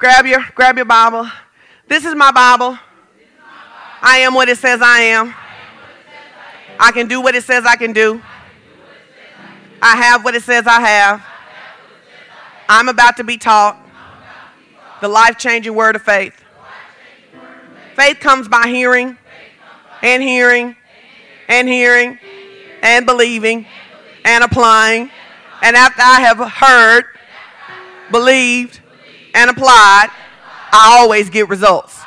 Grab your, grab your Bible. This is my Bible. I am what it says I am. I can do what it says I can do. I have what it says I have. I'm about to be taught the life changing word of faith. Faith comes by hearing and hearing and hearing and believing and applying. And after I have heard, believed, and applied, I always get results.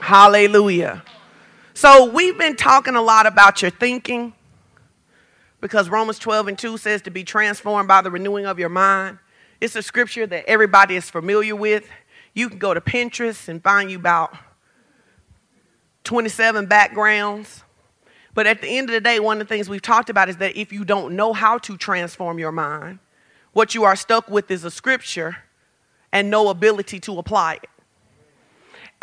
Hallelujah. So we've been talking a lot about your thinking because Romans 12 and 2 says to be transformed by the renewing of your mind. It's a scripture that everybody is familiar with. You can go to Pinterest and find you about 27 backgrounds. But at the end of the day, one of the things we've talked about is that if you don't know how to transform your mind, what you are stuck with is a scripture and no ability to apply it.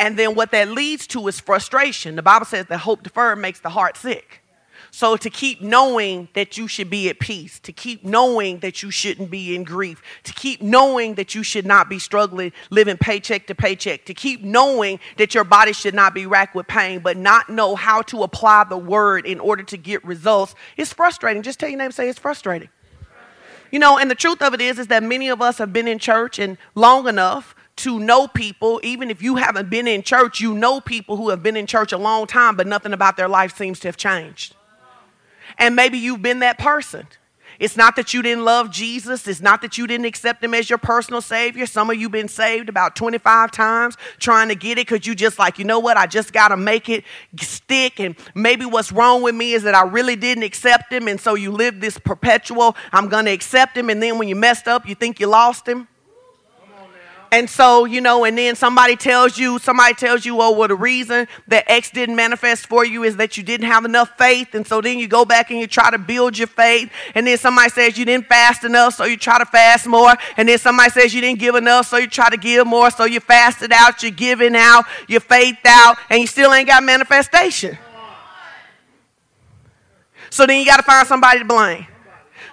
And then what that leads to is frustration. The Bible says that hope deferred makes the heart sick. So to keep knowing that you should be at peace, to keep knowing that you shouldn't be in grief, to keep knowing that you should not be struggling, living paycheck to paycheck, to keep knowing that your body should not be racked with pain, but not know how to apply the word in order to get results, it's frustrating. Just tell your name, say it's frustrating. You know, and the truth of it is, is that many of us have been in church and long enough to know people, even if you haven't been in church, you know people who have been in church a long time, but nothing about their life seems to have changed. And maybe you've been that person. It's not that you didn't love Jesus. It's not that you didn't accept him as your personal savior. Some of you been saved about 25 times trying to get it because you just like, you know what? I just got to make it stick. And maybe what's wrong with me is that I really didn't accept him. And so you live this perpetual, I'm going to accept him. And then when you messed up, you think you lost him. And so, you know, and then somebody tells you, somebody tells you, oh, well, the reason that X didn't manifest for you is that you didn't have enough faith. And so then you go back and you try to build your faith. And then somebody says you didn't fast enough, so you try to fast more. And then somebody says you didn't give enough, so you try to give more. So you fasted out, you're giving out, you're faith out, and you still ain't got manifestation. So then you got to find somebody to blame.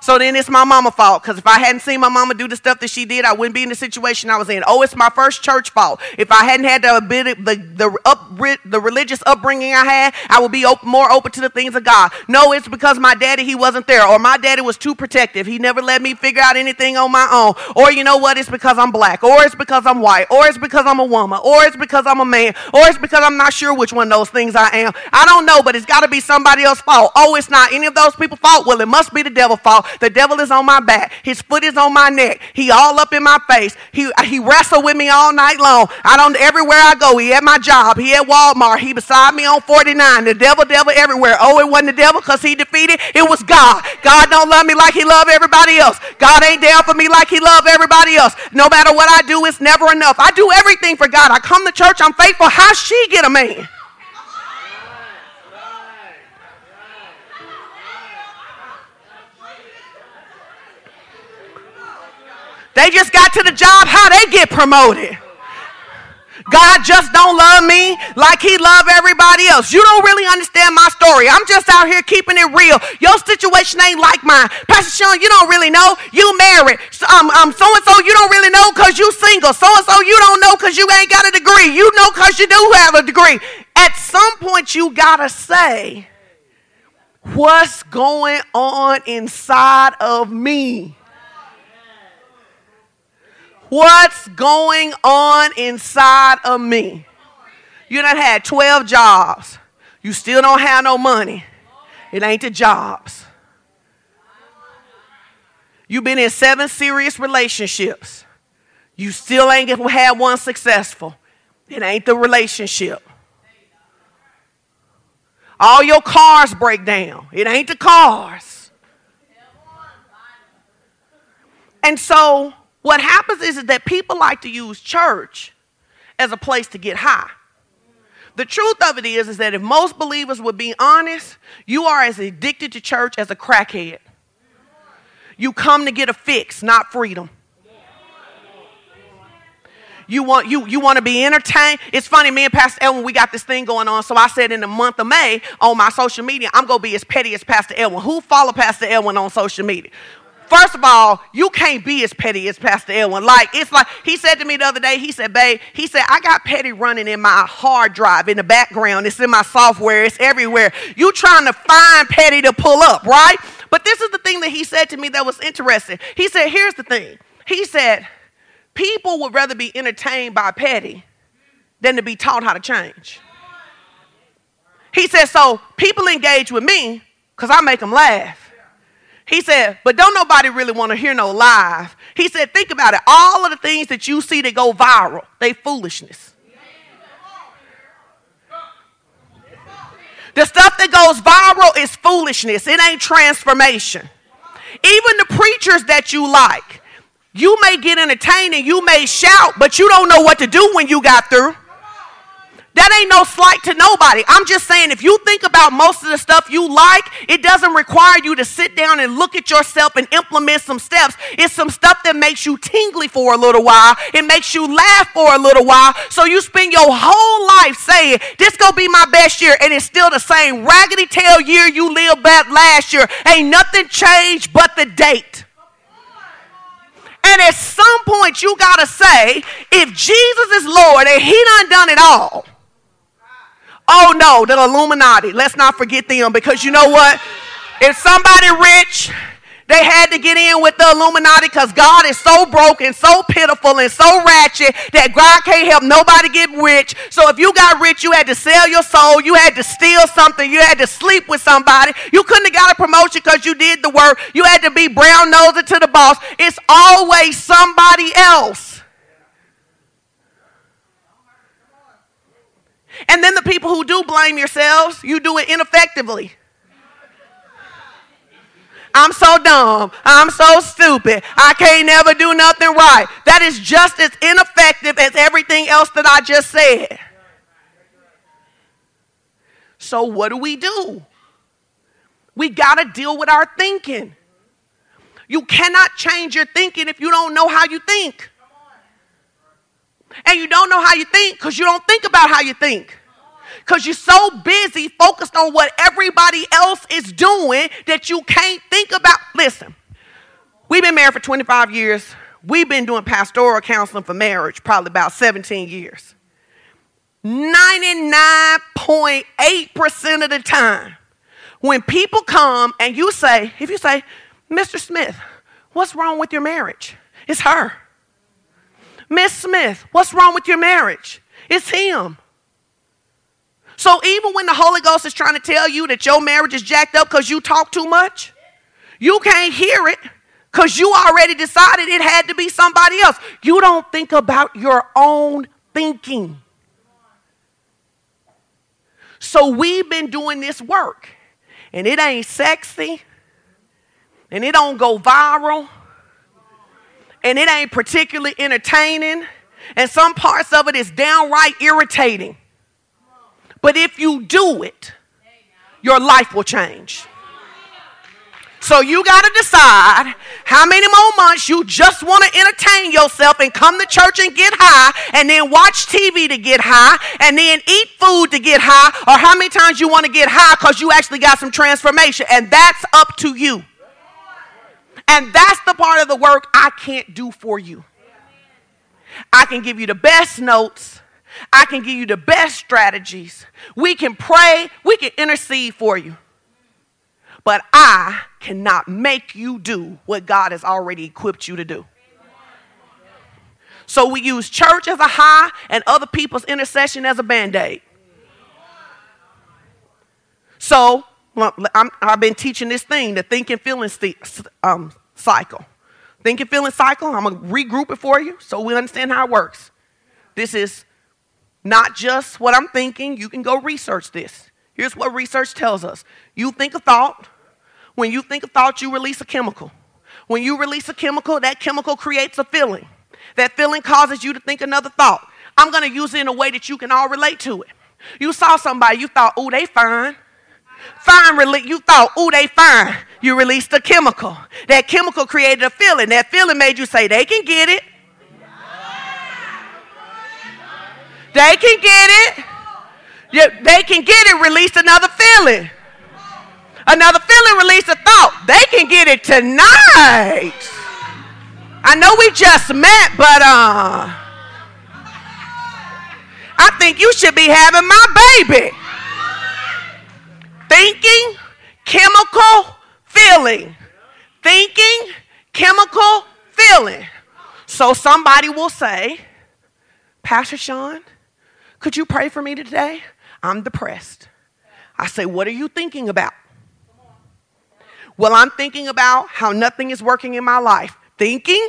So then it's my mama fault. Because if I hadn't seen my mama do the stuff that she did, I wouldn't be in the situation I was in. Oh, it's my first church fault. If I hadn't had the the the, up, the religious upbringing I had, I would be more open to the things of God. No, it's because my daddy he wasn't there, or my daddy was too protective. He never let me figure out anything on my own. Or you know what? It's because I'm black, or it's because I'm white, or it's because I'm a woman, or it's because I'm a man, or it's because I'm not sure which one of those things I am. I don't know, but it's got to be somebody else's fault. Oh, it's not any of those people's fault. Well, it must be the devil's fault. The devil is on my back. His foot is on my neck. He all up in my face. He, he wrestled with me all night long. I don't, everywhere I go, he at my job. He at Walmart. He beside me on 49. The devil, devil everywhere. Oh, it wasn't the devil because he defeated. It was God. God don't love me like he love everybody else. God ain't down for me like he love everybody else. No matter what I do, it's never enough. I do everything for God. I come to church. I'm faithful. How she get a man? They just got to the job, how they get promoted. God just don't love me like he love everybody else. You don't really understand my story. I'm just out here keeping it real. Your situation ain't like mine. Pastor Sean, you don't really know. You married. Um, um, so-and-so you don't really know because you single. So-and-so you don't know because you ain't got a degree. You know because you do have a degree. At some point you got to say, what's going on inside of me? What's going on inside of me? You done had 12 jobs. You still don't have no money. It ain't the jobs. You've been in seven serious relationships. You still ain't had one successful. It ain't the relationship. All your cars break down. It ain't the cars. And so what happens is, is that people like to use church as a place to get high. The truth of it is, is that if most believers would be honest, you are as addicted to church as a crackhead. You come to get a fix, not freedom. You want you you want to be entertained. It's funny, me and Pastor Elwin, we got this thing going on. So I said in the month of May on my social media, I'm gonna be as petty as Pastor Elwin. Who follow Pastor Elwin on social media? First of all, you can't be as petty as Pastor Elwin. Like, it's like, he said to me the other day, he said, babe, he said, I got petty running in my hard drive in the background. It's in my software. It's everywhere. You trying to find petty to pull up, right? But this is the thing that he said to me that was interesting. He said, here's the thing. He said, people would rather be entertained by petty than to be taught how to change. He said, so people engage with me because I make them laugh. He said, but don't nobody really want to hear no live. He said, think about it. All of the things that you see that go viral, they foolishness. The stuff that goes viral is foolishness. It ain't transformation. Even the preachers that you like, you may get entertained and you may shout, but you don't know what to do when you got through. That ain't no slight to nobody. I'm just saying, if you think about most of the stuff you like, it doesn't require you to sit down and look at yourself and implement some steps. It's some stuff that makes you tingly for a little while. It makes you laugh for a little while. So you spend your whole life saying, this gonna be my best year, and it's still the same raggedy tail year you lived back last year. Ain't nothing changed but the date. And at some point, you gotta say, if Jesus is Lord and He done done it all, Oh no, the Illuminati. Let's not forget them because you know what? If somebody rich, they had to get in with the Illuminati because God is so broken, so pitiful, and so ratchet that God can't help nobody get rich. So if you got rich, you had to sell your soul, you had to steal something, you had to sleep with somebody. You couldn't have got a promotion because you did the work. You had to be brown nosed to the boss. It's always somebody else. And then the people who do blame yourselves, you do it ineffectively. I'm so dumb. I'm so stupid. I can't never do nothing right. That is just as ineffective as everything else that I just said. So, what do we do? We got to deal with our thinking. You cannot change your thinking if you don't know how you think. And you don't know how you think because you don't think about how you think. Because you're so busy focused on what everybody else is doing that you can't think about. Listen, we've been married for 25 years. We've been doing pastoral counseling for marriage probably about 17 years. 99.8% of the time, when people come and you say, if you say, Mr. Smith, what's wrong with your marriage? It's her. Miss Smith, what's wrong with your marriage? It's him. So even when the Holy Ghost is trying to tell you that your marriage is jacked up because you talk too much, you can't hear it because you already decided it had to be somebody else. You don't think about your own thinking. So we've been doing this work, and it ain't sexy, and it don't go viral and it ain't particularly entertaining, and some parts of it is downright irritating. But if you do it, your life will change. So you got to decide how many more months you just want to entertain yourself and come to church and get high and then watch TV to get high and then eat food to get high or how many times you want to get high because you actually got some transformation. And that's up to you. And that's the part of the work I can't do for you. I can give you the best notes. I can give you the best strategies. We can pray. We can intercede for you. But I cannot make you do what God has already equipped you to do. So we use church as a high and other people's intercession as a band aid. So i have been teaching this thing, the thinking, feeling um, cycle. Thinking, feeling cycle. I'm going to regroup it for you so we understand how it works. This is not just what I'm thinking. You can go research this. Here's what research tells us you think a thought. When you think a thought, you release a chemical. When you release a chemical, that chemical creates a feeling. That feeling causes you to think another thought. I'm going to use it in a way that you can all relate to it. You saw somebody, you thought, oh, they fine. Fine, you thought, oh, they fine. You released a chemical. That chemical created a feeling. That feeling made you say, they can get it. They can get it. Yeah, they can get it, released another feeling. Another feeling release a thought. They can get it tonight. I know we just met, but uh I think you should be having my baby. Thinking, chemical, feeling. Thinking, chemical, feeling. So somebody will say, Pastor Sean, could you pray for me today? I'm depressed. I say, What are you thinking about? Well, I'm thinking about how nothing is working in my life. Thinking,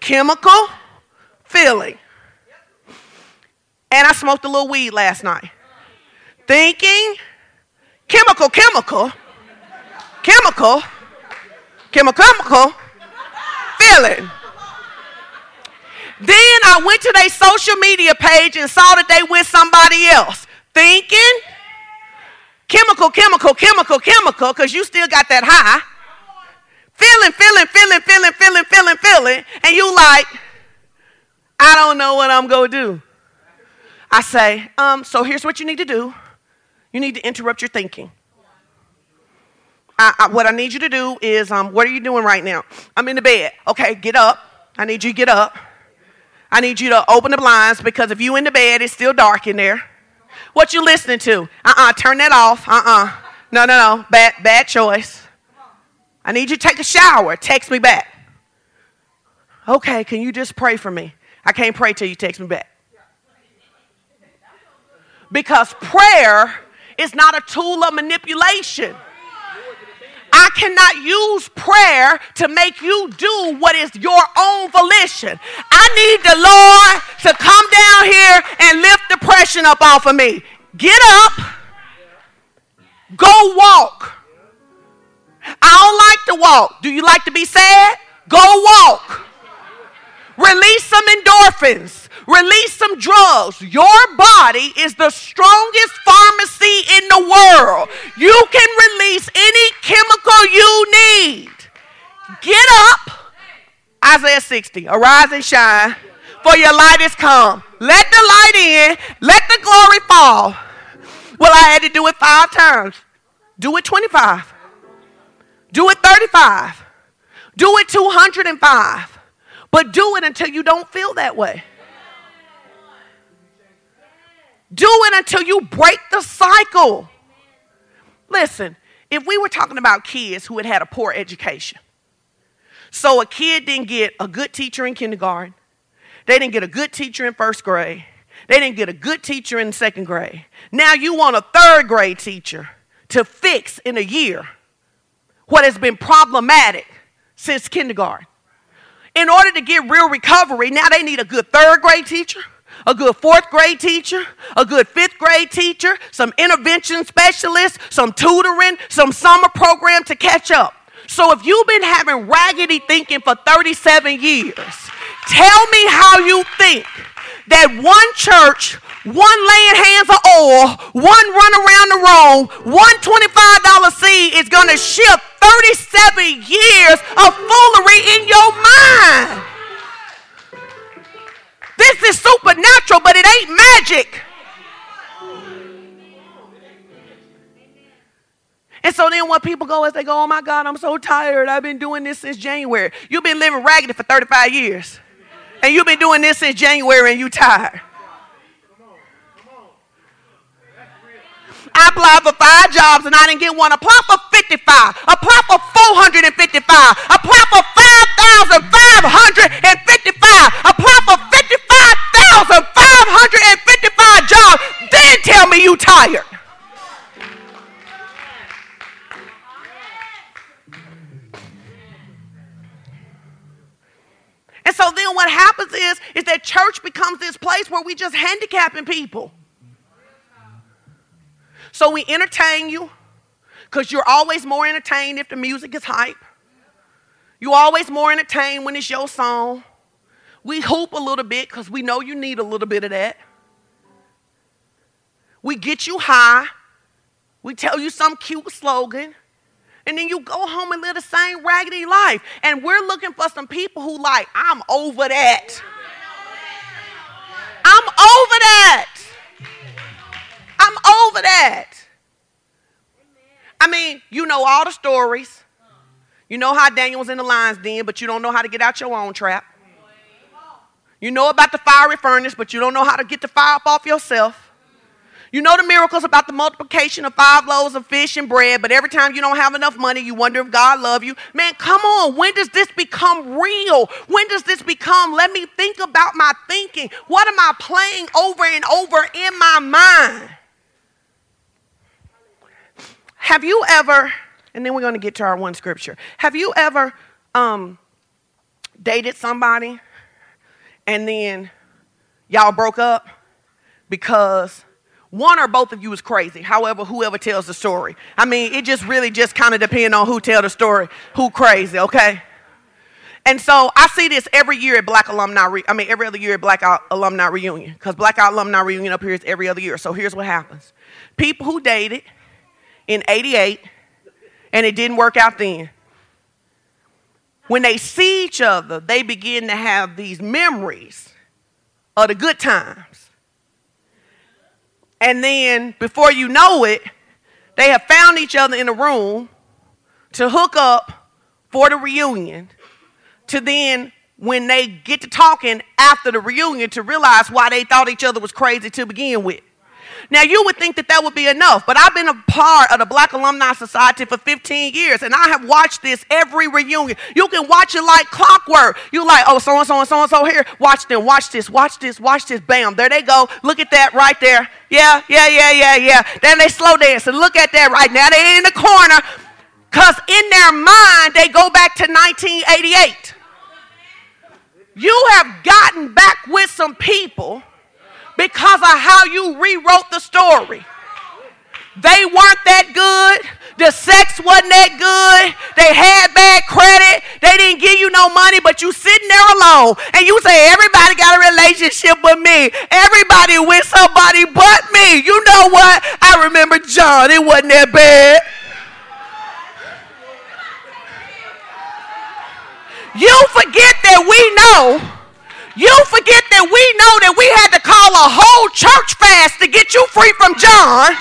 chemical, feeling. And I smoked a little weed last night. Thinking, chemical, chemical, chemical, chemical, chemical, feeling. Then I went to their social media page and saw that they with somebody else. Thinking, chemical, chemical, chemical, chemical, because you still got that high. Feeling, feeling, feeling, feeling, feeling, feeling, feeling, and you like, I don't know what I'm going to do. I say, um, so here's what you need to do. You need to interrupt your thinking. I, I, what I need you to do is, um, what are you doing right now? I'm in the bed. Okay, get up. I need you to get up. I need you to open the blinds because if you in the bed, it's still dark in there. What you listening to? Uh-uh, turn that off. Uh-uh. No, no, no. Bad, bad choice. I need you to take a shower. Text me back. Okay, can you just pray for me? I can't pray till you text me back. Because prayer is not a tool of manipulation. I cannot use prayer to make you do what is your own volition. I need the Lord to come down here and lift depression up off of me. Get up, go walk. I don't like to walk. Do you like to be sad? Go walk. Release some endorphins. Release some drugs. Your body is the strongest pharmacy in the world. You can release any chemical you need. Get up. Isaiah 60. Arise and shine, for your light is come. Let the light in. Let the glory fall. Well, I had to do it five times. Do it 25. Do it 35. Do it 205. But do it until you don't feel that way. Do it until you break the cycle. Listen, if we were talking about kids who had had a poor education, so a kid didn't get a good teacher in kindergarten, they didn't get a good teacher in first grade, they didn't get a good teacher in second grade. Now you want a third grade teacher to fix in a year what has been problematic since kindergarten. In order to get real recovery, now they need a good third grade teacher, a good fourth grade teacher, a good fifth grade teacher, some intervention specialists, some tutoring, some summer program to catch up. So if you've been having raggedy thinking for 37 years, tell me how you think that one church, one laying hands of oil, one run around the room, one $25 seed is going to shift 37 years of foolery in your mind. This is supernatural, but it ain't magic. And so then when people go as they go, oh my God, I'm so tired. I've been doing this since January. You've been living raggedy for 35 years. And you've been doing this since January and you tired. I applied for five jobs and I didn't get one. Apply for 55. Apply for 455. Apply for 5,555. Apply for 55,555 jobs. Then tell me you tired. And so then what happens is, is that church becomes this place where we just handicapping people. So we entertain you because you're always more entertained if the music is hype. You're always more entertained when it's your song. We hoop a little bit because we know you need a little bit of that. We get you high. We tell you some cute slogan. And then you go home and live the same raggedy life. And we're looking for some people who like, I'm over that. I'm over that. I'm over that. I mean, you know all the stories. You know how Daniel was in the lion's den, but you don't know how to get out your own trap. You know about the fiery furnace, but you don't know how to get the fire up off yourself. You know the miracles about the multiplication of five loaves of fish and bread, but every time you don't have enough money, you wonder if God love you. Man, come on. When does this become real? When does this become, let me think about my thinking? What am I playing over and over in my mind? Have you ever, and then we're going to get to our one scripture. Have you ever um, dated somebody and then y'all broke up because one or both of you is crazy. However, whoever tells the story. I mean, it just really just kind of depends on who tell the story, who crazy, okay? And so I see this every year at Black Alumni, Re- I mean, every other year at Black Alumni Reunion, because Black Alumni Reunion up here is every other year. So here's what happens people who dated in 88 and it didn't work out then, when they see each other, they begin to have these memories of the good times. And then before you know it, they have found each other in a room to hook up for the reunion, to then, when they get to talking after the reunion, to realize why they thought each other was crazy to begin with. Now, you would think that that would be enough, but I've been a part of the Black Alumni Society for 15 years, and I have watched this every reunion. You can watch it like clockwork. You're like, oh, so and so and so and so here. Watch them, watch this, watch this, watch this. Bam, there they go. Look at that right there. Yeah, yeah, yeah, yeah, yeah. Then they slow dance and look at that right now. They're in the corner because in their mind, they go back to 1988. You have gotten back with some people because of how you rewrote the story. They weren't that good. The sex wasn't that good. They had bad credit. They didn't give you no money, but you sitting there alone and you say, everybody got a relationship with me. Everybody with somebody but me. You know what? I remember John. It wasn't that bad. You forget that we know you forget that we know that we had to call a whole church fast to get you free from John.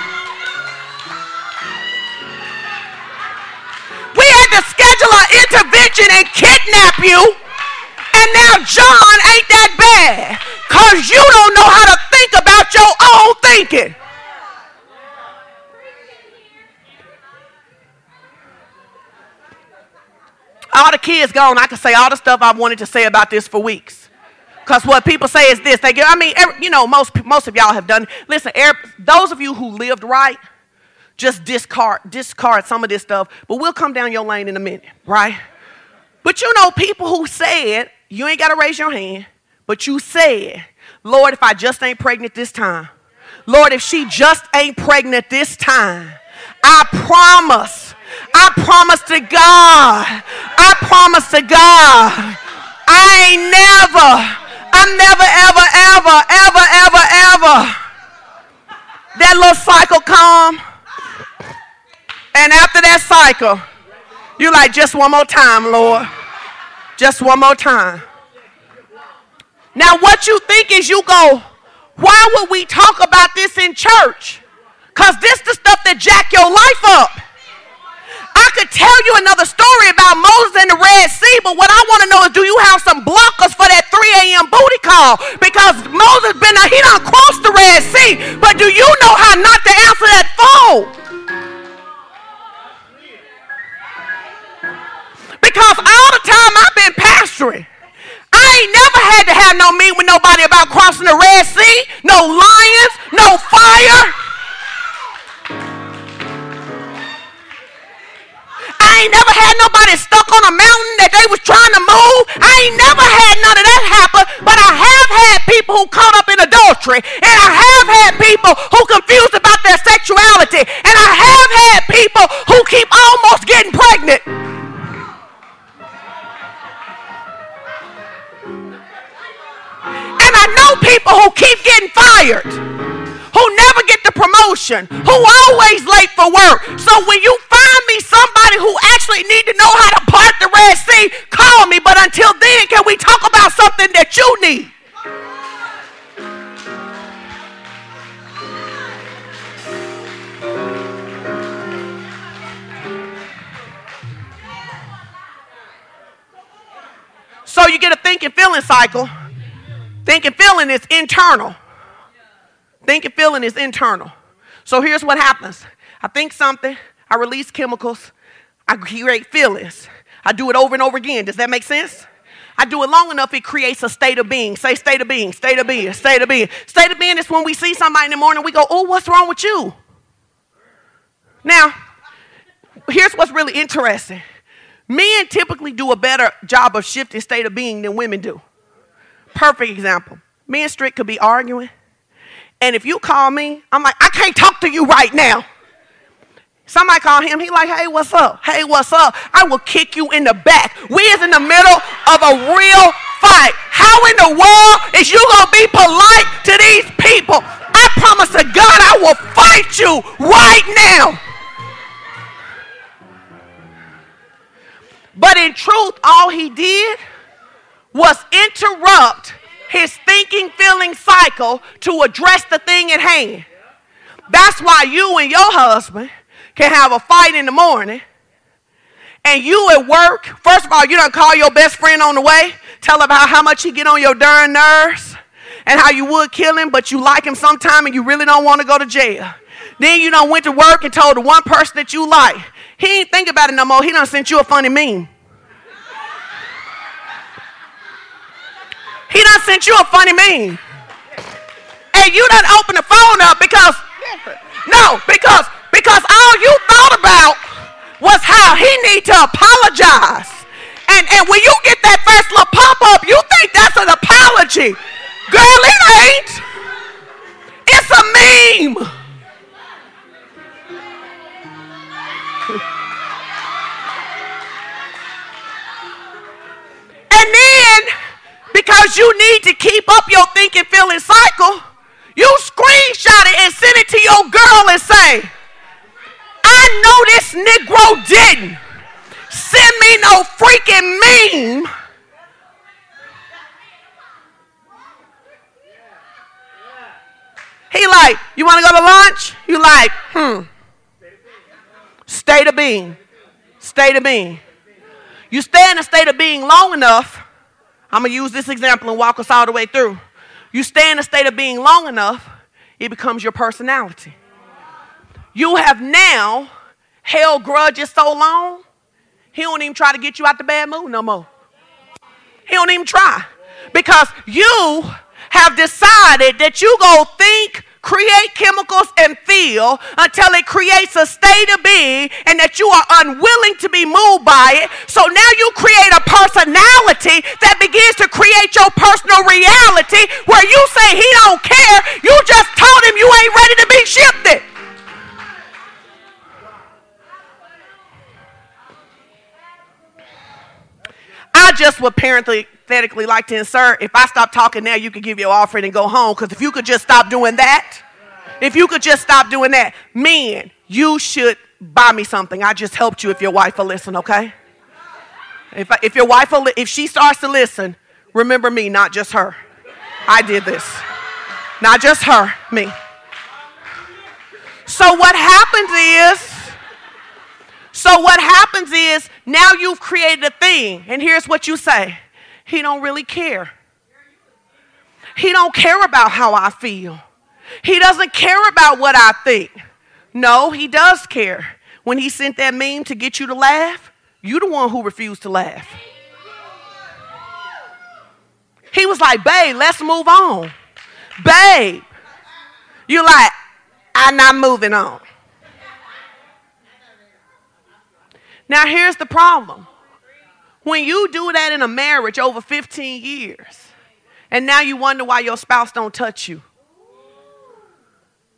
We had to schedule an intervention and kidnap you. And now John ain't that bad because you don't know how to think about your own thinking. All the kids gone. I can say all the stuff I wanted to say about this for weeks. Because what people say is this. They get, I mean, every, you know, most, most of y'all have done. Listen, every, those of you who lived right, just discard, discard some of this stuff. But we'll come down your lane in a minute, right? But you know, people who said, you ain't got to raise your hand, but you said, Lord, if I just ain't pregnant this time, Lord, if she just ain't pregnant this time, I promise, I promise to God, I promise to God, I ain't never I'm never, ever, ever, ever, ever, ever. That little cycle come. And after that cycle, you like, just one more time, Lord. Just one more time. Now, what you think is you go, why would we talk about this in church? Because this the stuff that jack your life up. I could tell you another story about Moses and the Red Sea, but what I want to know is do you have some blockers for that 3 a.m. booty call? Because Moses been he don't cross the Red Sea, but do you know how not to answer that phone? Because all the time I've been pastoring, I ain't never had to have no meeting with nobody about crossing the Red Sea, no lions, no fire. I ain't never had nobody stuck on a mountain that they was trying to move. I ain't never had none of that happen, but I have had people who caught up in adultery, and I have had people who confused about their sexuality, and I have had people who keep almost getting pregnant. And I know people who keep getting fired who never get the promotion, who always late for work. So when you find me somebody cycle, thinking feeling is internal. Thinking feeling is internal. So here's what happens I think something, I release chemicals, I create feelings. I do it over and over again. Does that make sense? I do it long enough, it creates a state of being. Say state of being, state of being, state of being. State of being is when we see somebody in the morning, we go, oh, what's wrong with you? Now, here's what's really interesting. Men typically do a better job of shifting state of being than women do. Perfect example. Me and Strick could be arguing, and if you call me, I'm like, I can't talk to you right now. Somebody call him, he like, hey, what's up? Hey, what's up? I will kick you in the back. We is in the middle of a real fight. How in the world is you gonna be polite to these people? I promise to God I will fight you right now. But in truth, all he did was interrupt his thinking, feeling cycle to address the thing at hand. That's why you and your husband can have a fight in the morning and you at work, first of all, you don't call your best friend on the way, tell how, how much he get on your darn nerves and how you would kill him, but you like him sometime and you really don't want to go to jail. Then you don't went to work and told the one person that you like, he ain't think about it no more. He done sent you a funny meme. He done sent you a funny meme. And you done open the phone up because, no, because, because all you thought about was how he need to apologize. And, and when you get that first little pop up, you think that's an apology. Girl, it ain't. It's a meme. And then, because you need to keep up your thinking, feeling cycle, you screenshot it and send it to your girl and say, I know this Negro didn't send me no freaking meme. He like, you want to go to lunch? You like, hmm. State of being. State of being. You stay in a state of being long enough. I'm going to use this example and walk us all the way through. You stay in a state of being long enough, it becomes your personality. You have now held grudges so long, he don't even try to get you out the bad mood no more. He don't even try. Because you have decided that you go think, create chemicals and feel until it creates a state of being and that you are unwilling to be moved by it. So now you create I would parenthetically like to insert if I stop talking now, you could give your offering and go home. Because if you could just stop doing that, if you could just stop doing that, men, you should buy me something. I just helped you if your wife will listen, okay? If, if your wife will, if she starts to listen, remember me, not just her. I did this. Not just her, me. So what happens is, so what happens is now you've created a thing, and here's what you say. He don't really care. He don't care about how I feel. He doesn't care about what I think. No, he does care. When he sent that meme to get you to laugh, you the one who refused to laugh. He was like, babe, let's move on. Babe. You're like, I'm not moving on. Now, here's the problem. When you do that in a marriage over 15 years, and now you wonder why your spouse don't touch you.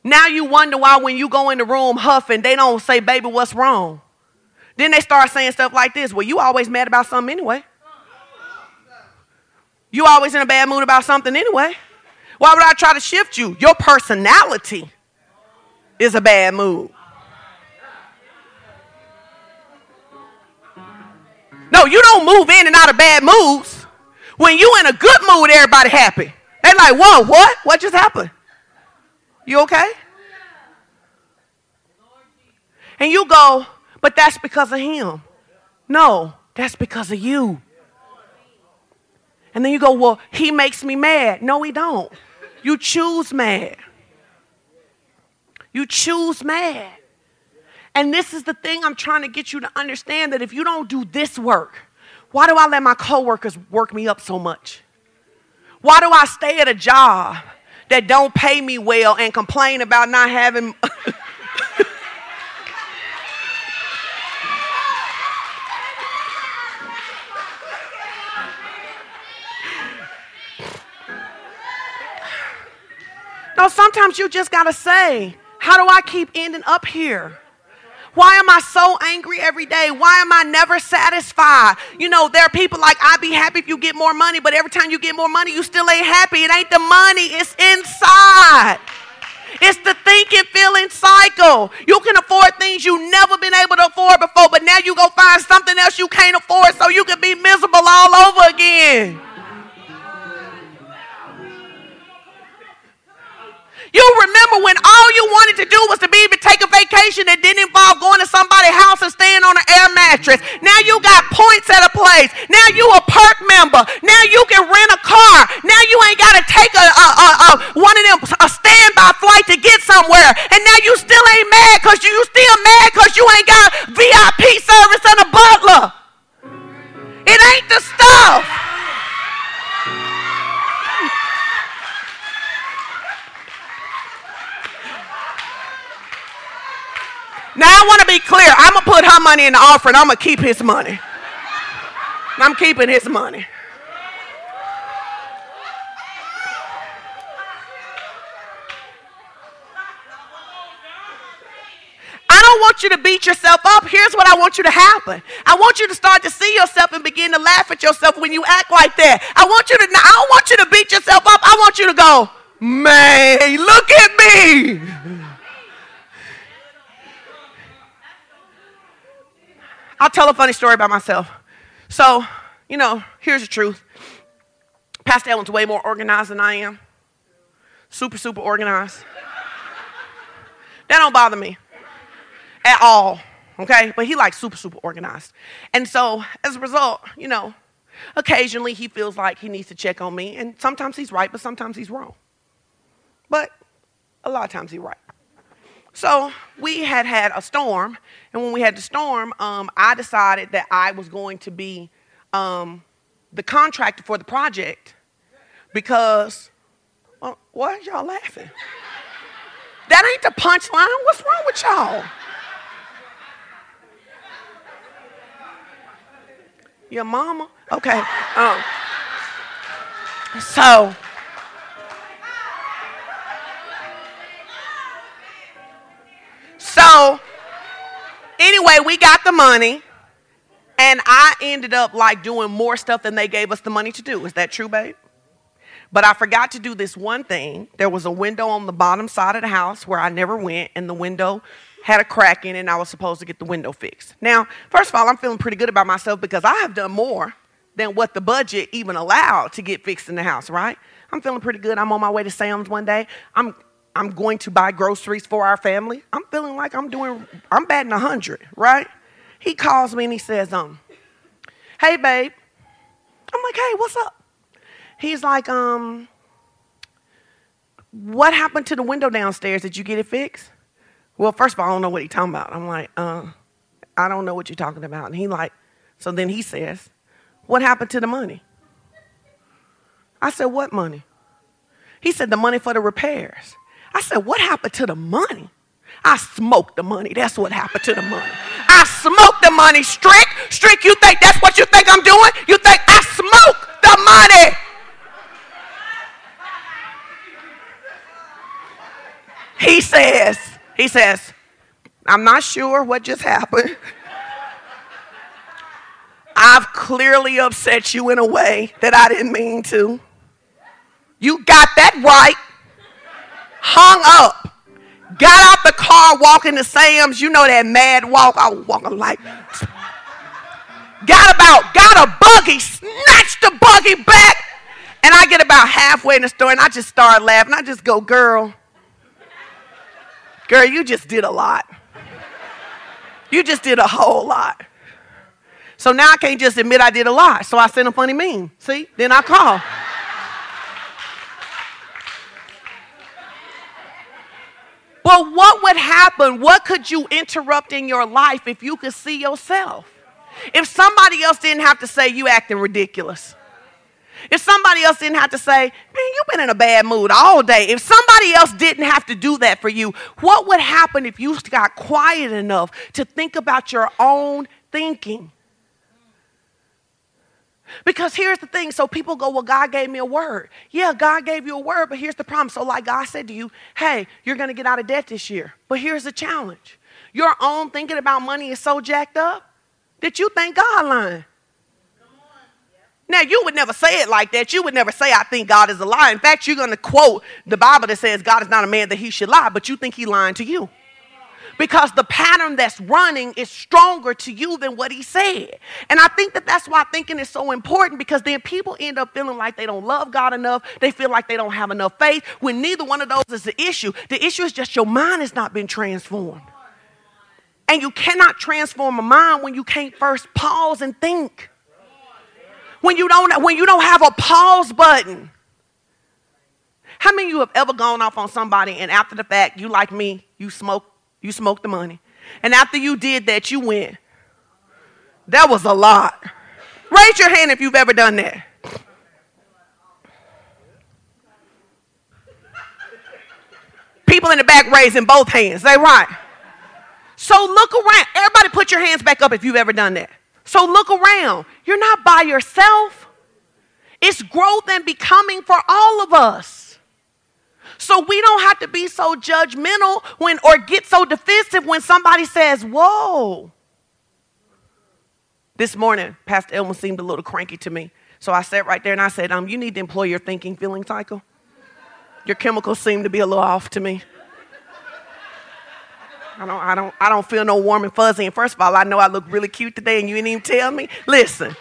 Now you wonder why when you go in the room huffing, they don't say, baby, what's wrong? Then they start saying stuff like this. Well, you always mad about something anyway. You always in a bad mood about something anyway. Why would I try to shift you? Your personality is a bad mood. No, you don't move in and out of bad moods. When you in a good mood, everybody happy. They like, whoa, what? What just happened? You okay? And you go, but that's because of him. No, that's because of you. And then you go, well, he makes me mad. No, he don't. You choose mad. You choose mad. And this is the thing I'm trying to get you to understand that if you don't do this work, why do I let my coworkers work me up so much? Why do I stay at a job that don't pay me well and complain about not having No, sometimes you just got to say, how do I keep ending up here? Why am I so angry every day? Why am I never satisfied? You know, there are people like, I'd be happy if you get more money, but every time you get more money, you still ain't happy. It ain't the money, it's inside. It's the thinking, feeling cycle. You can afford things you never been able to afford before, but now you go find something else you can't afford so you can be miserable all over again. You remember when all you wanted to do was to be able to take a vacation that didn't involve going to somebody's house and staying on an air mattress. Now you got points at a place. Now you a perk member. Now you can rent a car. Now you ain't got to take a, a, a, a, one of them a standby flight to get somewhere. And now you still ain't mad because you, you still mad because you ain't got VIP service and a butler. It ain't the stuff. Now I want to be clear. I'm gonna put her money in the offering. I'm gonna keep his money. I'm keeping his money. I don't want you to beat yourself up. Here's what I want you to happen. I want you to start to see yourself and begin to laugh at yourself when you act like that. I want you to I don't want you to beat yourself up. I want you to go, "Man, look at me." I'll tell a funny story about myself. So, you know, here's the truth. Pastor Elwin's way more organized than I am. Super, super organized. that don't bother me at all, okay? But he likes super, super organized. And so, as a result, you know, occasionally he feels like he needs to check on me. And sometimes he's right, but sometimes he's wrong. But a lot of times he's right. So we had had a storm, and when we had the storm, um, I decided that I was going to be um, the contractor for the project because, well, why are y'all laughing? That ain't the punchline. What's wrong with y'all? Your mama? Okay. Um, so Anyway, we got the money, and I ended up like doing more stuff than they gave us the money to do. Is that true, babe? But I forgot to do this one thing. There was a window on the bottom side of the house where I never went, and the window had a crack in it, and I was supposed to get the window fixed. Now, first of all, I'm feeling pretty good about myself because I have done more than what the budget even allowed to get fixed in the house, right? I'm feeling pretty good. I'm on my way to Sam's one day. I'm I'm going to buy groceries for our family. I'm feeling like I'm doing, I'm batting 100, right? He calls me and he says, um, hey, babe. I'm like, hey, what's up? He's like, um, what happened to the window downstairs? Did you get it fixed? Well, first of all, I don't know what he's talking about. I'm like, uh, I don't know what you're talking about. And he like, so then he says, what happened to the money? I said, what money? He said, the money for the repairs. I said, What happened to the money? I smoked the money. That's what happened to the money. I smoked the money. Strick, Strick, you think that's what you think I'm doing? You think I smoked the money? He says, he says, I'm not sure what just happened. I've clearly upset you in a way that I didn't mean to. You got that right hung up, got out the car, walking to Sam's. You know that mad walk. I was walking like, got about, got a buggy, snatched the buggy back. And I get about halfway in the store and I just start laughing. I just go, girl, girl, you just did a lot. You just did a whole lot. So now I can't just admit I did a lot. So I sent a funny meme. See? Then I call. But what would happen? What could you interrupt in your life if you could see yourself? If somebody else didn't have to say you acting ridiculous. If somebody else didn't have to say, man, you've been in a bad mood all day. If somebody else didn't have to do that for you, what would happen if you got quiet enough to think about your own thinking? Because here's the thing so people go, Well, God gave me a word. Yeah, God gave you a word, but here's the problem. So, like God said to you, Hey, you're going to get out of debt this year. But here's the challenge your own thinking about money is so jacked up that you think God lying. Now, you would never say it like that. You would never say, I think God is a lie. In fact, you're going to quote the Bible that says God is not a man that he should lie, but you think he lying to you because the pattern that's running is stronger to you than what he said. And I think that that's why thinking is so important because then people end up feeling like they don't love God enough. They feel like they don't have enough faith when neither one of those is the issue. The issue is just your mind has not been transformed. And you cannot transform a mind when you can't first pause and think. When you don't, when you don't have a pause button. How many of you have ever gone off on somebody and after the fact, you like me, you smoke you smoked the money. And after you did that, you went. That was a lot. Raise your hand if you've ever done that. People in the back raising both hands. They right. So look around. Everybody put your hands back up if you've ever done that. So look around. You're not by yourself. It's growth and becoming for all of us. So we don't have to be so judgmental when or get so defensive when somebody says, Whoa. This morning, Pastor Elwin seemed a little cranky to me. So I sat right there and I said, um, you need to employ your thinking feeling cycle. Your chemicals seem to be a little off to me. I don't, I don't, I don't feel no warm and fuzzy. And first of all, I know I look really cute today and you didn't even tell me. Listen,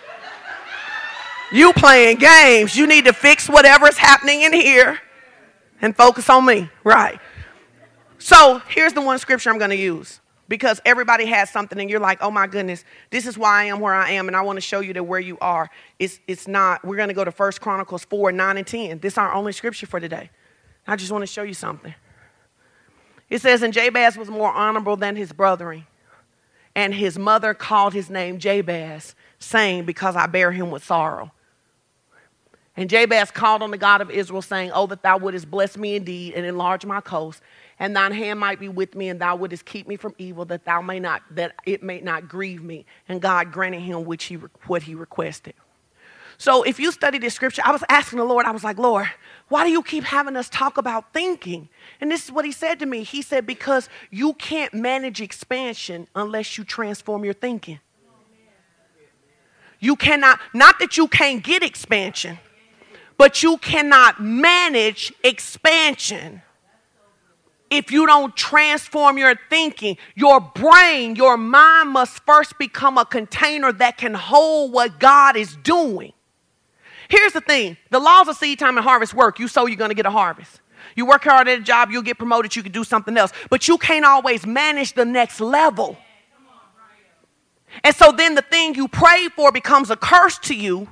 you playing games. You need to fix whatever's happening in here and focus on me. Right. So here's the one scripture I'm going to use because everybody has something and you're like, oh my goodness, this is why I am where I am, and I want to show you that where you are. It's, it's not, we're going to go to First Chronicles 4, 9, and 10. This is our only scripture for today. I just want to show you something. It says, and Jabez was more honorable than his brethren, and his mother called his name Jabez, saying, because I bear him with sorrow. And Jabez called on the God of Israel, saying, Oh, that thou wouldest bless me indeed and enlarge my coast, and thine hand might be with me, and thou wouldest keep me from evil, that thou may not, that it may not grieve me. And God granted him which he, what he requested. So if you study this scripture, I was asking the Lord, I was like, Lord, why do you keep having us talk about thinking? And this is what he said to me. He said, Because you can't manage expansion unless you transform your thinking. You cannot, not that you can't get expansion but you cannot manage expansion if you don't transform your thinking. Your brain, your mind must first become a container that can hold what God is doing. Here's the thing the laws of seed time and harvest work. You sow, you're going to get a harvest. You work hard at a job, you'll get promoted, you can do something else. But you can't always manage the next level. And so then the thing you pray for becomes a curse to you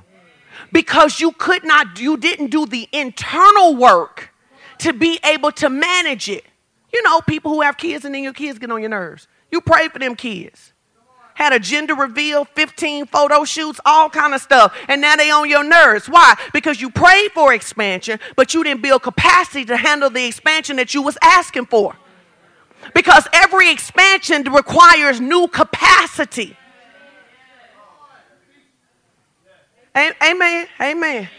because you could not, you didn't do the internal work to be able to manage it. You know, people who have kids and then your kids get on your nerves. You pray for them kids. Had a gender reveal, 15 photo shoots, all kind of stuff. And now they on your nerves. Why? Because you prayed for expansion, but you didn't build capacity to handle the expansion that you was asking for. Because every expansion requires new capacity. Amen. Amen.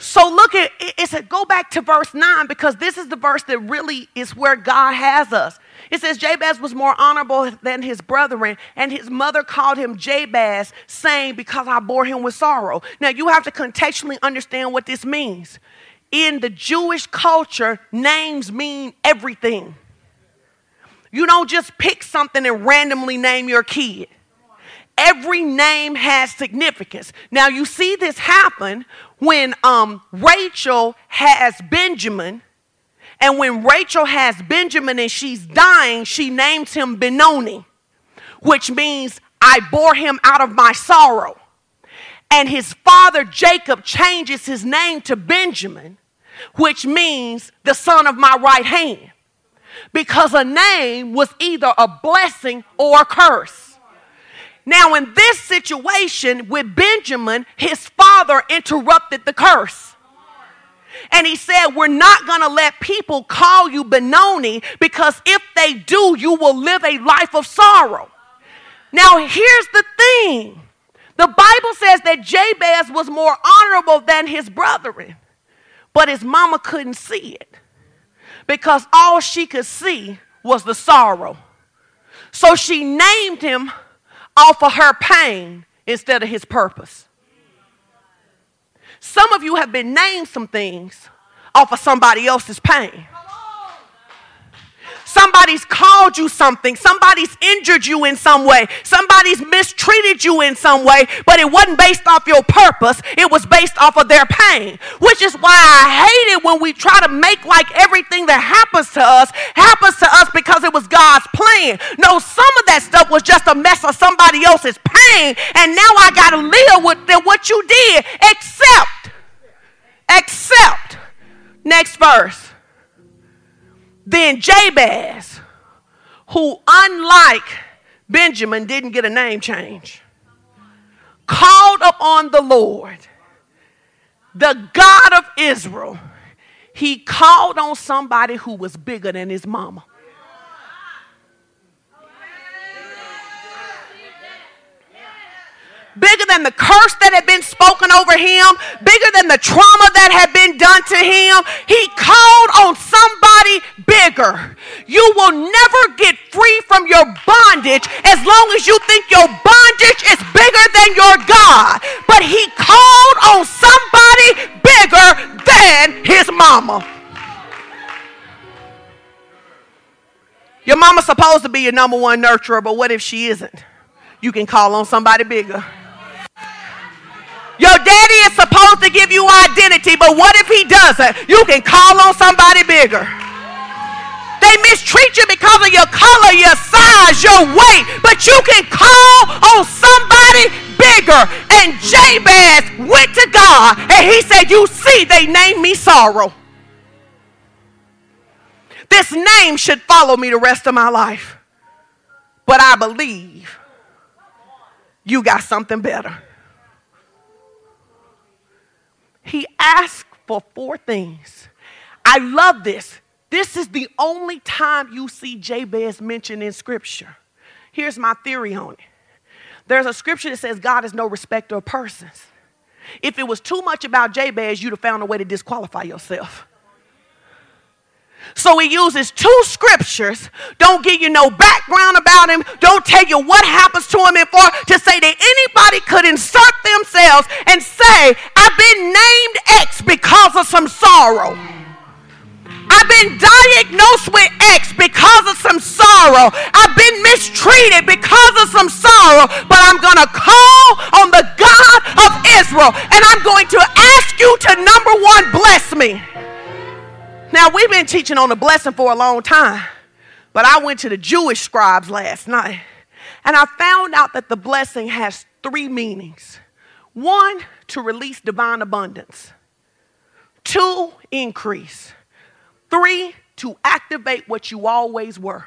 So look at it said go back to verse 9 because this is the verse that really is where God has us. It says Jabez was more honorable than his brethren, and his mother called him Jabez, saying, Because I bore him with sorrow. Now you have to contextually understand what this means. In the Jewish culture, names mean everything. You don't just pick something and randomly name your kid every name has significance. Now, you see this happen when um, Rachel has Benjamin. And when Rachel has Benjamin and she's dying, she names him Benoni, which means I bore him out of my sorrow. And his father Jacob changes his name to Benjamin, which means the son of my right hand. Because a name was either a blessing or a curse. Now, in this situation with Benjamin, his father interrupted the curse. And he said, We're not going to let people call you Benoni because if they do, you will live a life of sorrow. Now, here's the thing the Bible says that Jabez was more honorable than his brethren, but his mama couldn't see it because all she could see was the sorrow. So she named him off of her pain instead of his purpose. Some of you have been named some things off of somebody else's pain. Somebody's called you something. Somebody's injured you in some way. Somebody's mistreated you in some way, but it wasn't based off your purpose. It was based off of their pain, which is why I hate it when we try to make like everything that happens to us happens to us because it was God's plan. No, some of that stuff was just a mess of somebody else's pain, and now I got to live with what you did, except, except, next verse then Jabez, who unlike Benjamin didn't get a name change, called upon the Lord, the God of Israel. He called on somebody who was bigger than his mama. Bigger than the curse that had been spoken over him, bigger than the trauma that had been done to him. He called on somebody bigger. You will never get free from your bondage as long as you think your bondage is bigger than your God. But he called on somebody bigger than his mama. Your mama's supposed to be your number one nurturer, but what if she isn't? You can call on somebody bigger. Your daddy is supposed to give you identity, but what if he doesn't? You can call on somebody bigger. They mistreat you because of your color, your size, your weight, but you can call on somebody bigger. And Jabez went to God and he said, You see, they named me sorrow. This name should follow me the rest of my life. But I believe you got something better. He asked for four things. I love this. This is the only time you see Jabez mentioned in Scripture. Here's my theory on it. There's a scripture that says God is no respecter of persons. If it was too much about Jabez, you'd have found a way to disqualify yourself. So he uses two scriptures, don't give you no background about him, don't tell you what happens to him in for, to say that anybody could insert themselves and say, I've been named X because of some sorrow. I've been diagnosed with X because of some sorrow. I've been mistreated because of some sorrow, but I'm going to call on the God of Israel and I'm going to ask you to number one, bless me. Now, we've been teaching on the blessing for a long time, but I went to the Jewish scribes last night and I found out that the blessing has three meanings one, to release divine abundance, two, increase, three, to activate what you always were.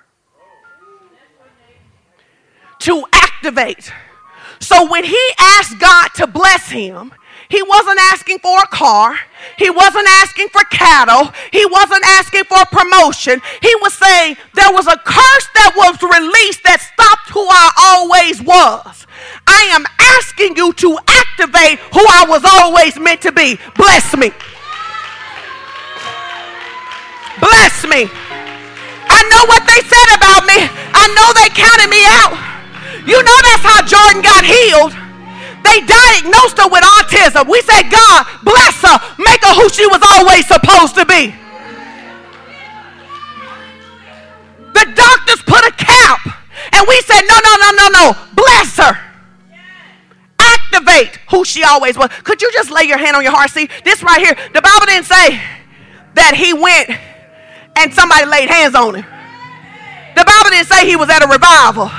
To activate. So when he asked God to bless him, he wasn't asking for a car. He wasn't asking for cattle. He wasn't asking for promotion. He was saying there was a curse that was released that stopped who I always was. I am asking you to activate who I was always meant to be. Bless me. Bless me. I know what they said about me. I know they counted me out. You know that's how Jordan got healed. They diagnosed her with autism. We said, God, bless her, make her who she was always supposed to be. The doctors put a cap, and we said, no, no, no, no, no, bless her. Activate who she always was. Could you just lay your hand on your heart? See, this right here, the Bible didn't say that he went and somebody laid hands on him. The Bible didn't say he was at a revival.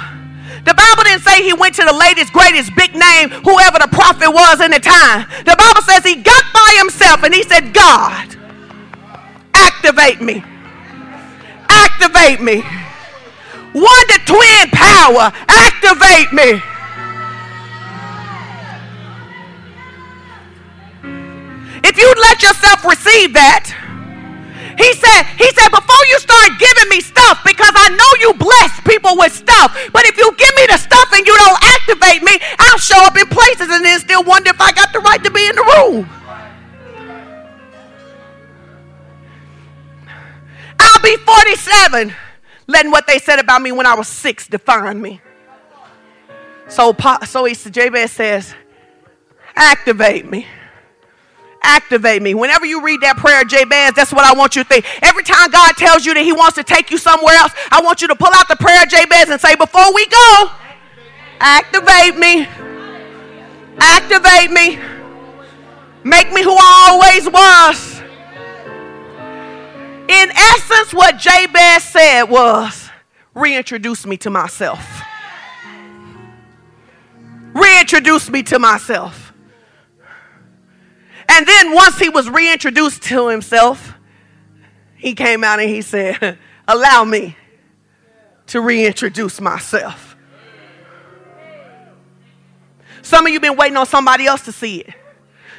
The Bible didn't say he went to the latest, greatest, big name, whoever the prophet was in the time. The Bible says he got by himself and he said, God, activate me. Activate me. One to twin power, activate me. If you'd let yourself receive that, he said, he said, before you start giving me stuff, because I know you bless people with stuff, but if you give me the stuff and you don't activate me, I'll show up in places and then still wonder if I got the right to be in the room. I'll be 47, letting what they said about me when I was six define me. So, so he, Jabez says, activate me activate me. Whenever you read that prayer, Jabez, that's what I want you to think. Every time God tells you that He wants to take you somewhere else, I want you to pull out the prayer, Jabez, and say, Before we go, activate me. Activate me. Make me who I always was. In essence, what Jabez said was, Reintroduce me to myself. Reintroduce me to myself. And then once he was reintroduced to himself, he came out and he said, Allow me to reintroduce myself. Some of you been waiting on somebody else to see it.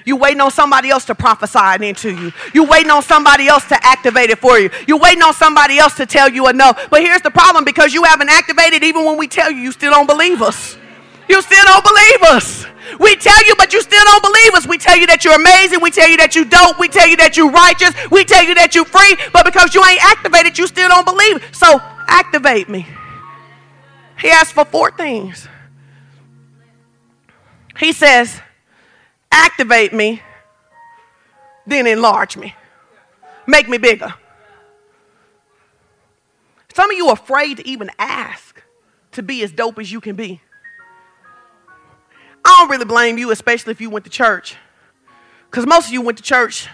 You waiting on somebody else to prophesy it into you. You waiting on somebody else to activate it for you. You waiting on somebody else to tell you a no. But here's the problem because you haven't activated even when we tell you, you still don't believe us. You still don't believe us. We tell you, but you still don't believe us. We tell you that you're amazing. We tell you that you dope. We tell you that you're righteous. We tell you that you're free. But because you ain't activated, you still don't believe. So activate me. He asked for four things. He says, activate me, then enlarge me, make me bigger. Some of you are afraid to even ask to be as dope as you can be. I don't really blame you, especially if you went to church. Because most of you went to church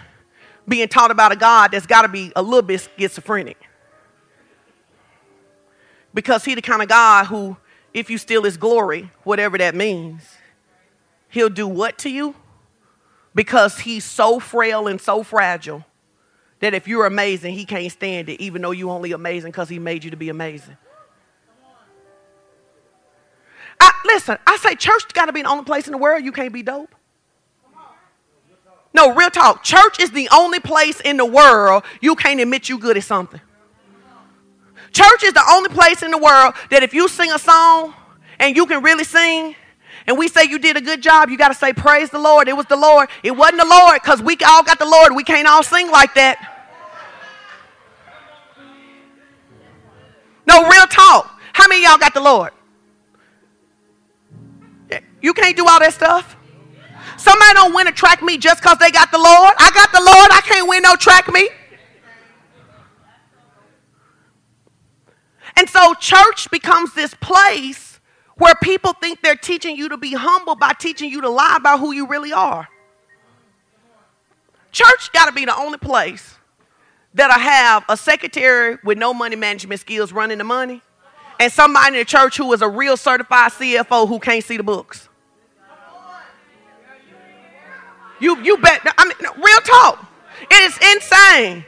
being taught about a God that's got to be a little bit schizophrenic. Because he the kind of God who, if you steal his glory, whatever that means, he'll do what to you? Because he's so frail and so fragile that if you're amazing, he can't stand it, even though you're only amazing because he made you to be amazing. I, listen, I say church got to be the only place in the world you can't be dope. No, real talk. Church is the only place in the world you can't admit you good at something. Church is the only place in the world that if you sing a song and you can really sing, and we say you did a good job, you got to say, Praise the Lord. It was the Lord. It wasn't the Lord because we all got the Lord. We can't all sing like that. No, real talk. How many y'all got the Lord? You can't do all that stuff. Somebody don't win a track meet just because they got the Lord. I got the Lord. I can't win no track meet. And so church becomes this place where people think they're teaching you to be humble by teaching you to lie about who you really are. Church got to be the only place that'll have a secretary with no money management skills running the money and somebody in the church who is a real certified CFO who can't see the books. You, you bet. I mean, real talk. It is insane.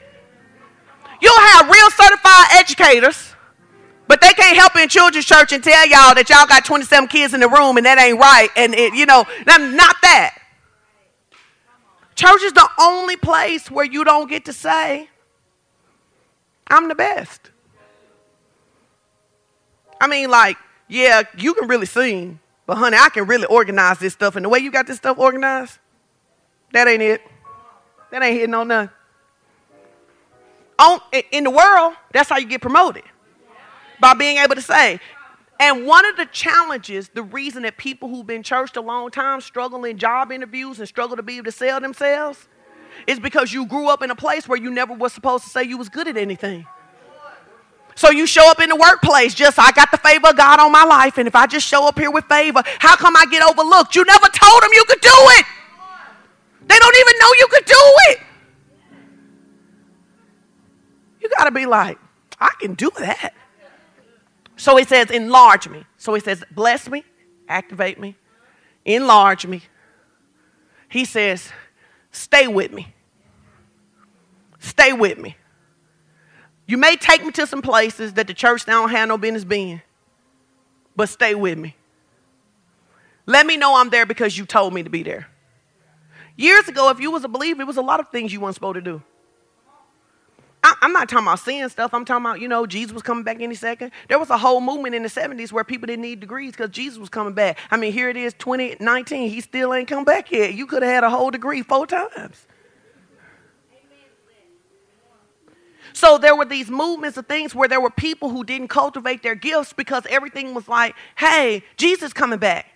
You'll have real certified educators, but they can't help in children's church and tell y'all that y'all got 27 kids in the room and that ain't right. And, it, you know, not that. Church is the only place where you don't get to say, I'm the best. I mean, like, yeah, you can really sing, but honey, I can really organize this stuff. And the way you got this stuff organized, that ain't it. That ain't hitting on nothing. On, in the world, that's how you get promoted. By being able to say. And one of the challenges, the reason that people who've been churched a long time struggle in job interviews and struggle to be able to sell themselves is because you grew up in a place where you never was supposed to say you was good at anything. So you show up in the workplace just I got the favor of God on my life, and if I just show up here with favor, how come I get overlooked? You never told them you could do it. They don't even know you could do it. You got to be like, I can do that. So he says, enlarge me. So he says, bless me, activate me, enlarge me. He says, stay with me. Stay with me. You may take me to some places that the church don't have no business being, but stay with me. Let me know I'm there because you told me to be there. Years ago, if you was a believer, it was a lot of things you weren't supposed to do. I, am not talking about seeing stuff. I'm talking about, you know, Jesus was coming back any second. There was a whole movement in the 70s where people didn't need degrees because Jesus was coming back. I mean, here it is, 2019. He still ain't come back yet. You could have had a whole degree four times. So there were these movements of things where there were people who didn't cultivate their gifts because everything was like, hey, Jesus coming back.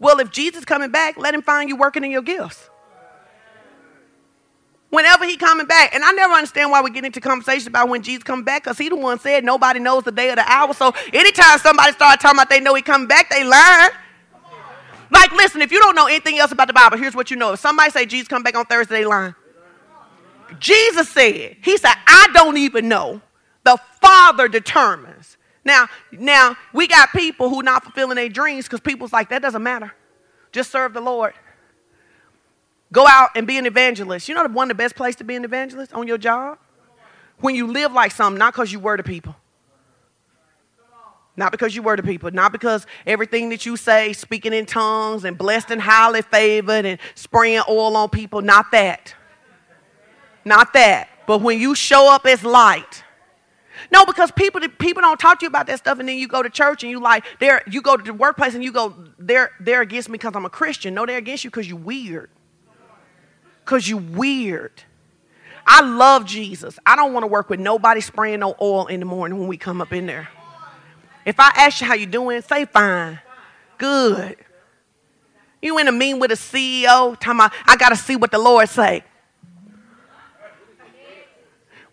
Well, if Jesus coming back, let him find you working in your gifts. Whenever he coming back, and I never understand why we get into conversations about when Jesus come back, because he the one said nobody knows the day or the hour. So anytime somebody start talking about they know he coming back, they lying. Like, listen, if you don't know anything else about the Bible, here's what you know. If somebody say Jesus come back on Thursday, they lying. Jesus said, He said, I don't even know. The Father determines. Now, now we got people who not fulfilling their dreams because people's like, that doesn't matter. Just serve the Lord. Go out and be an evangelist. You know one of the best place to be an evangelist on your job? When you live like something, not because you were the people. Not because you were the people, not because everything that you say, speaking in tongues and blessed and highly favored and spraying oil on people, not that. Not that. But when you show up as light. No, because people people don't talk to you about that stuff, and then you go to church and you like they're you go to the workplace and you go they're they're against me because I'm a Christian. No, they're against you because you're weird. Because you're weird. I love Jesus. I don't want to work with nobody spraying no oil in the morning when we come up in there. If I ask you how you doing, say fine. Good. You in a meeting with a CEO, talking about, I got to see what the Lord say.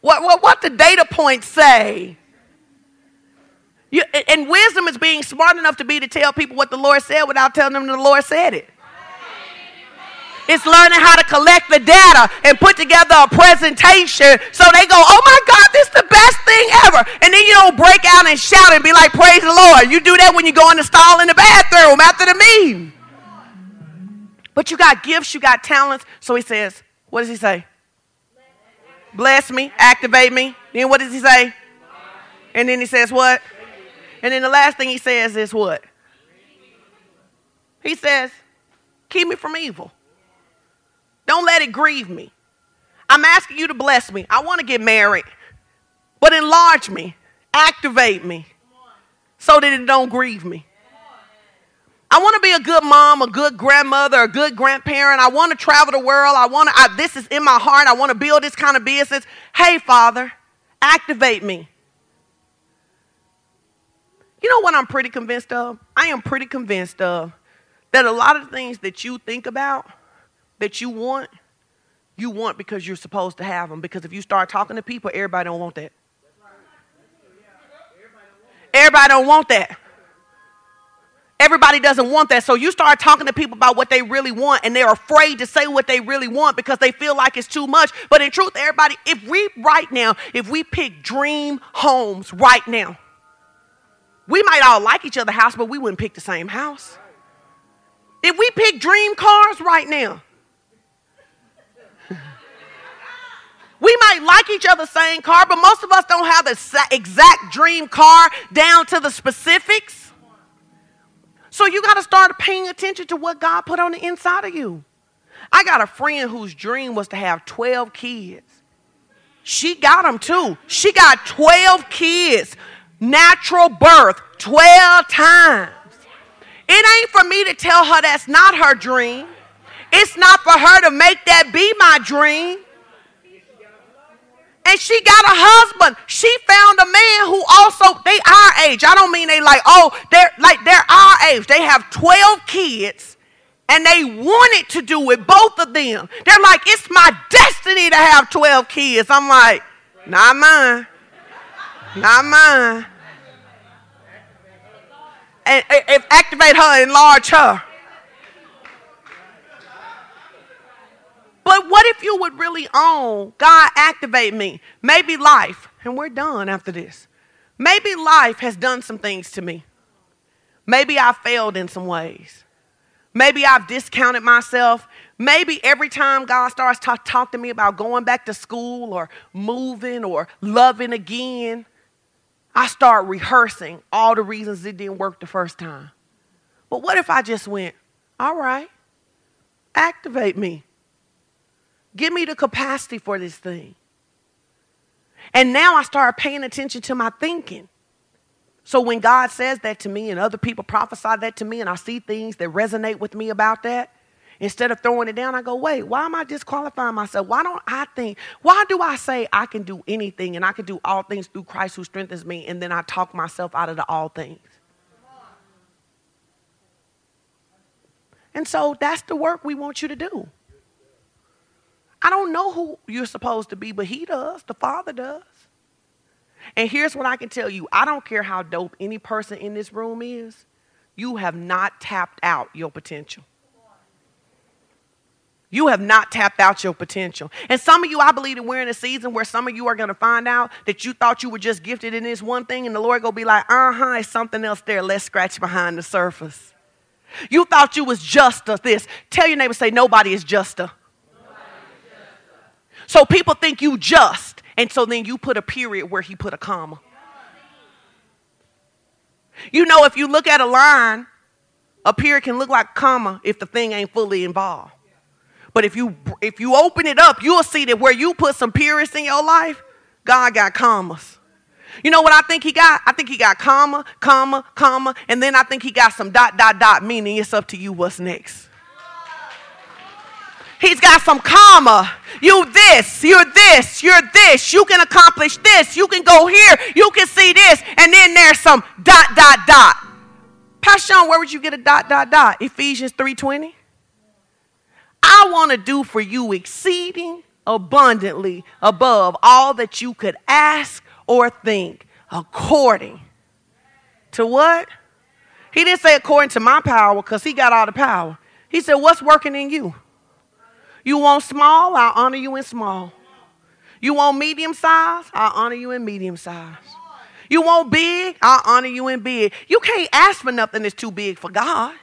What, what, what the data points say? You, and wisdom is being smart enough to be to tell people what the Lord said without telling them the Lord said it. It's learning how to collect the data and put together a presentation so they go, oh my God, this is the best thing ever. And then you don't break out and shout and be like, praise the Lord. You do that when you go in the stall in the bathroom after the meeting. But you got gifts, you got talents. So he says, what does he say? Bless me, activate me. Then what does he say? And then he says what? And then the last thing he says is what? He says, keep me from evil. Don't let it grieve me. I'm asking you to bless me. I want to get married, but enlarge me, activate me so that it don't grieve me. I want to be a good mom, a good grandmother, a good grandparent. I want to travel the world. I want to, I, this is in my heart. I want to build this kind of business. Hey, Father, activate me. You know what I'm pretty convinced of? I am pretty convinced of that a lot of things that you think about, that you want, you want because you're supposed to have them. Because if you start talking to people, everybody don't want that. Everybody don't want that. Everybody doesn't want that. So you start talking to people about what they really want, and they're afraid to say what they really want because they feel like it's too much. But in truth, everybody, if we right now, if we pick dream homes right now, we might all like each other's house, but we wouldn't pick the same house. If we pick dream cars right now, we might like each other's same car, but most of us don't have the exact dream car down to the specifics. So you got to start paying attention to what God put on the inside of you. I got a friend whose dream was to have 12 kids. She got them too. She got 12 kids, natural birth, 12 times. It ain't for me to tell her that's not her dream. It's not for her to make that be my dream and she got a husband. She found a man who also they our age. I don't mean they like oh they're like they're our age. They have twelve kids, and they wanted to do it. Both of them. They're like it's my destiny to have twelve kids. I'm like, not mine, not mine. And if activate her, enlarge her. But what if you would really own, God, activate me? Maybe life, and we're done after this. Maybe life has done some things to me. Maybe I failed in some ways. Maybe I've discounted myself. Maybe every time God starts to talk to me about going back to school or moving or loving again, I start rehearsing all the reasons it didn't work the first time. But what if I just went, all right, activate me? Give me the capacity for this thing. And now I start paying attention to my thinking. So when God says that to me and other people prophesy that to me and I see things that resonate with me about that, instead of throwing it down, I go, wait, why am I disqualifying myself? Why don't I think, why do I say I can do anything and I can do all things through Christ who strengthens me and then I talk myself out of the all things? And so that's the work we want you to do. I don't know who you're supposed to be, but he does. The Father does. And here's what I can tell you I don't care how dope any person in this room is, you have not tapped out your potential. You have not tapped out your potential. And some of you, I believe that we're in a season where some of you are going to find out that you thought you were just gifted in this one thing, and the Lord going to be like, uh huh, it's something else there. Let's scratch behind the surface. You thought you was just a this. Tell your neighbor, say, nobody is just a. So people think you just, and so then you put a period where he put a comma. You know, if you look at a line, a period can look like a comma if the thing ain't fully involved. But if you if you open it up, you'll see that where you put some periods in your life, God got commas. You know what I think he got? I think he got comma, comma, comma, and then I think he got some dot, dot, dot, meaning it's up to you what's next. He's got some comma. You this, you're this, you're this. You can accomplish this. You can go here. You can see this. And then there's some dot, dot, dot. Pastor where would you get a dot, dot, dot? Ephesians 3.20. I want to do for you exceeding abundantly above all that you could ask or think according to what? He didn't say according to my power because he got all the power. He said, What's working in you? You want small? I'll honor you in small. You want medium size? I'll honor you in medium size. You want big? I'll honor you in big. You can't ask for nothing that's too big for God.